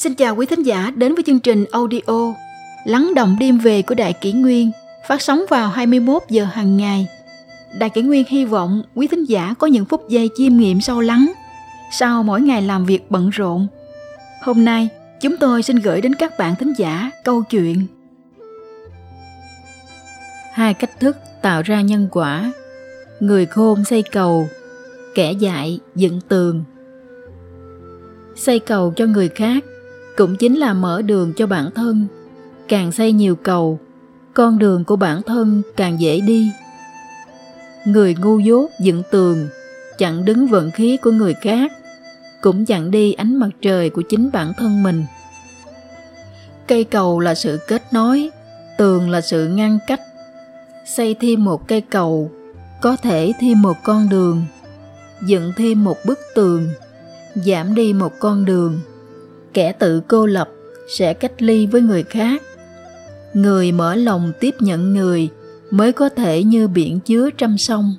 Xin chào quý thính giả đến với chương trình audio Lắng động đêm về của Đại Kỷ Nguyên phát sóng vào 21 giờ hàng ngày. Đại Kỷ Nguyên hy vọng quý thính giả có những phút giây chiêm nghiệm sâu lắng sau mỗi ngày làm việc bận rộn. Hôm nay, chúng tôi xin gửi đến các bạn thính giả câu chuyện Hai cách thức tạo ra nhân quả Người khôn xây cầu, kẻ dại dựng tường Xây cầu cho người khác cũng chính là mở đường cho bản thân. Càng xây nhiều cầu, con đường của bản thân càng dễ đi. Người ngu dốt dựng tường chặn đứng vận khí của người khác, cũng chặn đi ánh mặt trời của chính bản thân mình. Cây cầu là sự kết nối, tường là sự ngăn cách. Xây thêm một cây cầu, có thể thêm một con đường. Dựng thêm một bức tường, giảm đi một con đường kẻ tự cô lập sẽ cách ly với người khác. Người mở lòng tiếp nhận người mới có thể như biển chứa trăm sông.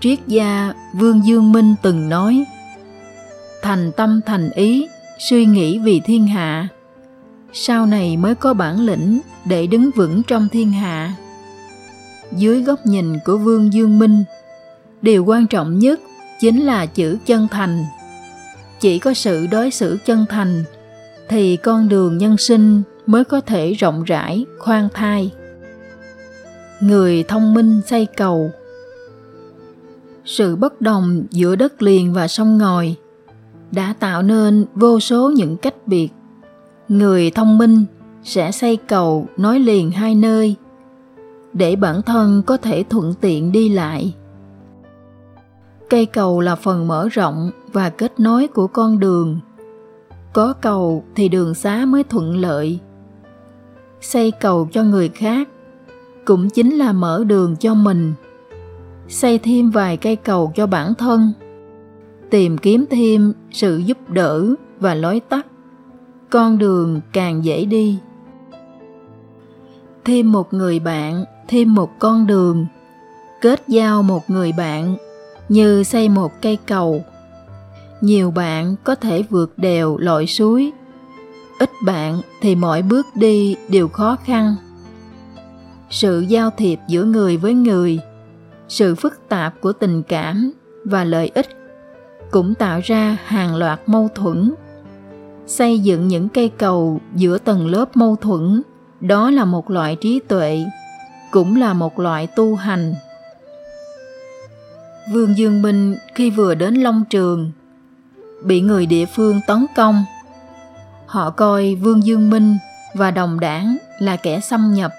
Triết gia vương dương minh từng nói, thành tâm thành ý, suy nghĩ vì thiên hạ. Sau này mới có bản lĩnh để đứng vững trong thiên hạ. Dưới góc nhìn của vương dương minh, điều quan trọng nhất chính là chữ chân thành chỉ có sự đối xử chân thành, thì con đường nhân sinh mới có thể rộng rãi, khoan thai. Người thông minh xây cầu. Sự bất đồng giữa đất liền và sông ngòi đã tạo nên vô số những cách biệt. Người thông minh sẽ xây cầu nối liền hai nơi, để bản thân có thể thuận tiện đi lại. Cây cầu là phần mở rộng và kết nối của con đường. Có cầu thì đường xá mới thuận lợi. Xây cầu cho người khác cũng chính là mở đường cho mình. Xây thêm vài cây cầu cho bản thân. Tìm kiếm thêm sự giúp đỡ và lối tắt. Con đường càng dễ đi. Thêm một người bạn, thêm một con đường. Kết giao một người bạn như xây một cây cầu nhiều bạn có thể vượt đèo, lội suối. Ít bạn thì mọi bước đi đều khó khăn. Sự giao thiệp giữa người với người, sự phức tạp của tình cảm và lợi ích cũng tạo ra hàng loạt mâu thuẫn. Xây dựng những cây cầu giữa tầng lớp mâu thuẫn, đó là một loại trí tuệ, cũng là một loại tu hành. Vương dương minh khi vừa đến long trường bị người địa phương tấn công. Họ coi Vương Dương Minh và đồng đảng là kẻ xâm nhập,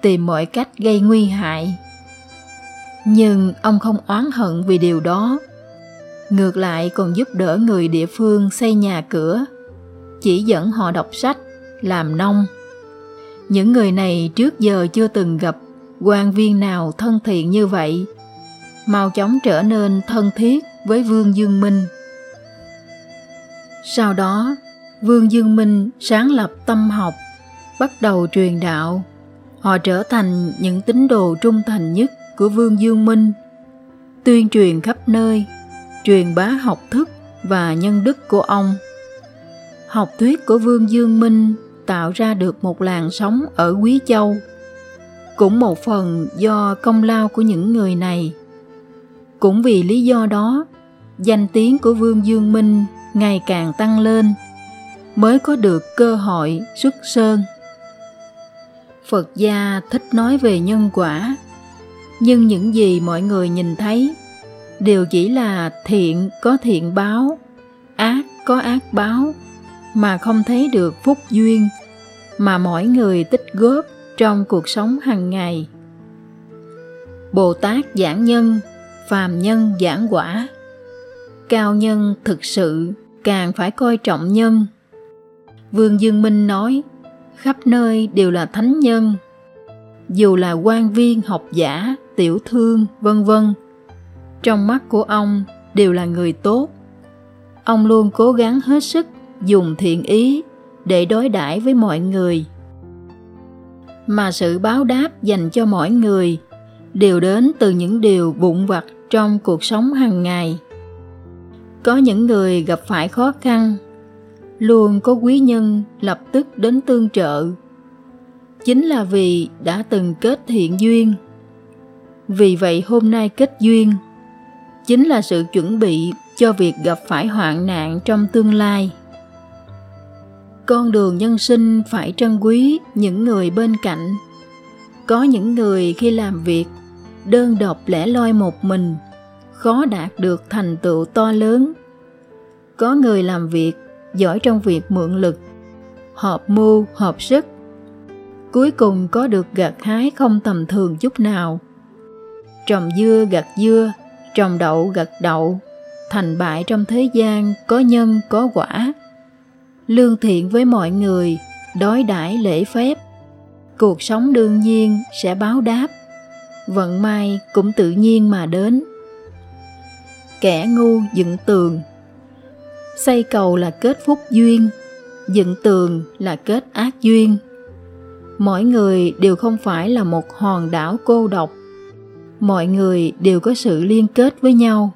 tìm mọi cách gây nguy hại. Nhưng ông không oán hận vì điều đó. Ngược lại còn giúp đỡ người địa phương xây nhà cửa, chỉ dẫn họ đọc sách, làm nông. Những người này trước giờ chưa từng gặp quan viên nào thân thiện như vậy, mau chóng trở nên thân thiết với Vương Dương Minh. Sau đó, Vương Dương Minh sáng lập tâm học, bắt đầu truyền đạo. Họ trở thành những tín đồ trung thành nhất của Vương Dương Minh, tuyên truyền khắp nơi, truyền bá học thức và nhân đức của ông. Học thuyết của Vương Dương Minh tạo ra được một làn sóng ở Quý Châu, cũng một phần do công lao của những người này. Cũng vì lý do đó, danh tiếng của Vương Dương Minh ngày càng tăng lên, mới có được cơ hội xuất sơn. Phật gia thích nói về nhân quả, nhưng những gì mọi người nhìn thấy đều chỉ là thiện có thiện báo, ác có ác báo, mà không thấy được phúc duyên mà mỗi người tích góp trong cuộc sống hàng ngày. Bồ tát giảng nhân, phàm nhân giảng quả, cao nhân thực sự càng phải coi trọng nhân. Vương Dương Minh nói, khắp nơi đều là thánh nhân. Dù là quan viên, học giả, tiểu thương, vân vân, trong mắt của ông đều là người tốt. Ông luôn cố gắng hết sức dùng thiện ý để đối đãi với mọi người. Mà sự báo đáp dành cho mỗi người đều đến từ những điều vụn vặt trong cuộc sống hàng ngày có những người gặp phải khó khăn, luôn có quý nhân lập tức đến tương trợ. Chính là vì đã từng kết thiện duyên. Vì vậy hôm nay kết duyên, chính là sự chuẩn bị cho việc gặp phải hoạn nạn trong tương lai. Con đường nhân sinh phải trân quý những người bên cạnh. Có những người khi làm việc, đơn độc lẻ loi một mình khó đạt được thành tựu to lớn. Có người làm việc giỏi trong việc mượn lực hợp mưu hợp sức, cuối cùng có được gặt hái không tầm thường chút nào. Trồng dưa gặt dưa, trồng đậu gặt đậu, thành bại trong thế gian có nhân, có quả. Lương thiện với mọi người đối đãi lễ phép. Cuộc sống đương nhiên sẽ báo đáp, vận may cũng tự nhiên mà đến kẻ ngu dựng tường. Xây cầu là kết phúc duyên, dựng tường là kết ác duyên. Mỗi người đều không phải là một hòn đảo cô độc. Mọi người đều có sự liên kết với nhau.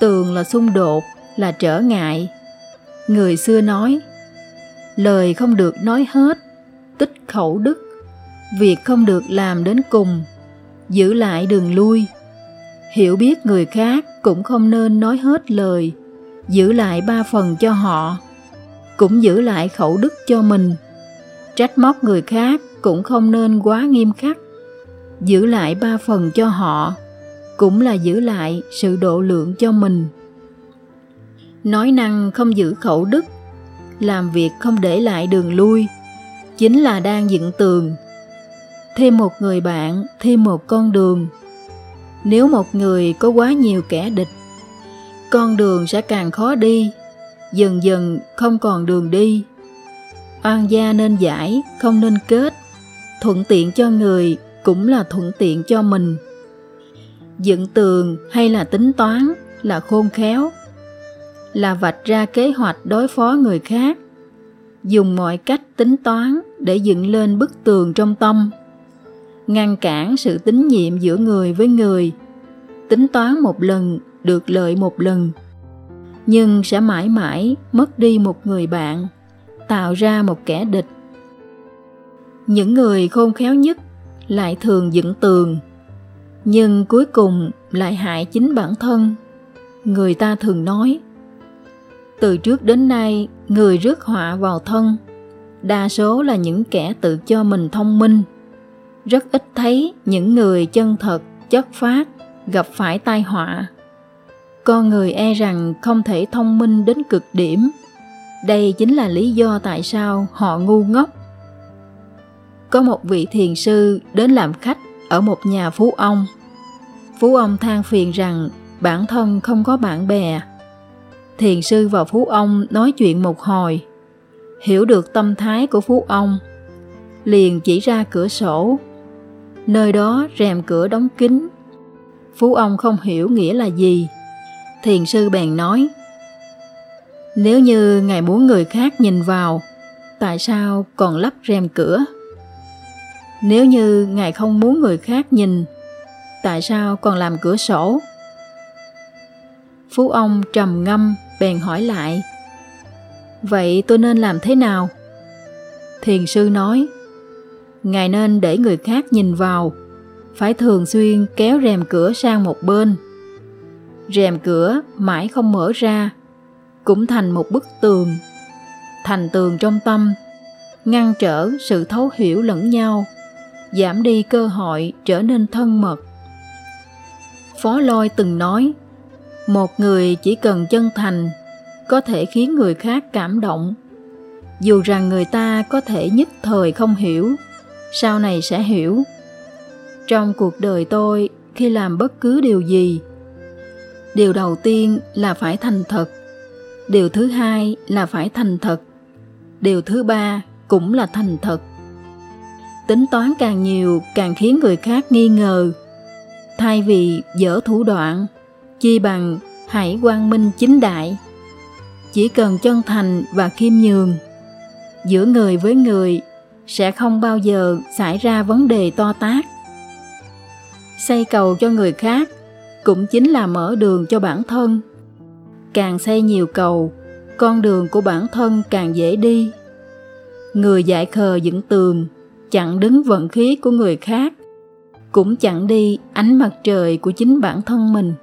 Tường là xung đột, là trở ngại. Người xưa nói, lời không được nói hết, tích khẩu đức. Việc không được làm đến cùng, giữ lại đường lui hiểu biết người khác cũng không nên nói hết lời, giữ lại ba phần cho họ, cũng giữ lại khẩu đức cho mình. Trách móc người khác cũng không nên quá nghiêm khắc, giữ lại ba phần cho họ cũng là giữ lại sự độ lượng cho mình. Nói năng không giữ khẩu đức, làm việc không để lại đường lui, chính là đang dựng tường. Thêm một người bạn, thêm một con đường nếu một người có quá nhiều kẻ địch, con đường sẽ càng khó đi. Dần dần không còn đường đi. Oan gia nên giải, không nên kết. Thuận tiện cho người cũng là thuận tiện cho mình. Dựng tường hay là tính toán là khôn khéo. Là vạch ra kế hoạch đối phó người khác. Dùng mọi cách tính toán để dựng lên bức tường trong tâm ngăn cản sự tín nhiệm giữa người với người, tính toán một lần, được lợi một lần, nhưng sẽ mãi mãi mất đi một người bạn, tạo ra một kẻ địch. Những người khôn khéo nhất lại thường dựng tường, nhưng cuối cùng lại hại chính bản thân, người ta thường nói. Từ trước đến nay, người rước họa vào thân, đa số là những kẻ tự cho mình thông minh rất ít thấy những người chân thật, chất phát gặp phải tai họa. Con người e rằng không thể thông minh đến cực điểm. Đây chính là lý do tại sao họ ngu ngốc. Có một vị thiền sư đến làm khách ở một nhà phú ông. Phú ông than phiền rằng bản thân không có bạn bè. Thiền sư và phú ông nói chuyện một hồi. Hiểu được tâm thái của phú ông, liền chỉ ra cửa sổ nơi đó rèm cửa đóng kín. Phú ông không hiểu nghĩa là gì. Thiền sư bèn nói, nếu như ngài muốn người khác nhìn vào, tại sao còn lắp rèm cửa? Nếu như ngài không muốn người khác nhìn, tại sao còn làm cửa sổ? Phú ông trầm ngâm, bèn hỏi lại, vậy tôi nên làm thế nào? Thiền sư nói ngài nên để người khác nhìn vào. Phải thường xuyên kéo rèm cửa sang một bên. Rèm cửa mãi không mở ra, cũng thành một bức tường. Thành tường trong tâm, ngăn trở sự thấu hiểu lẫn nhau, giảm đi cơ hội trở nên thân mật. Phó lôi từng nói, một người chỉ cần chân thành có thể khiến người khác cảm động. Dù rằng người ta có thể nhất thời không hiểu sau này sẽ hiểu. Trong cuộc đời tôi, khi làm bất cứ điều gì, điều đầu tiên là phải thành thật, điều thứ hai là phải thành thật, điều thứ ba cũng là thành thật. Tính toán càng nhiều, càng khiến người khác nghi ngờ. Thay vì dở thủ đoạn, chi bằng hãy quang minh chính đại. Chỉ cần chân thành và khiêm nhường, giữa người với người sẽ không bao giờ xảy ra vấn đề to tát xây cầu cho người khác cũng chính là mở đường cho bản thân càng xây nhiều cầu con đường của bản thân càng dễ đi. Người dại khờ dựng tường, chặn đứng vận khí của người khác, cũng chặn đi ánh mặt trời của chính bản thân mình.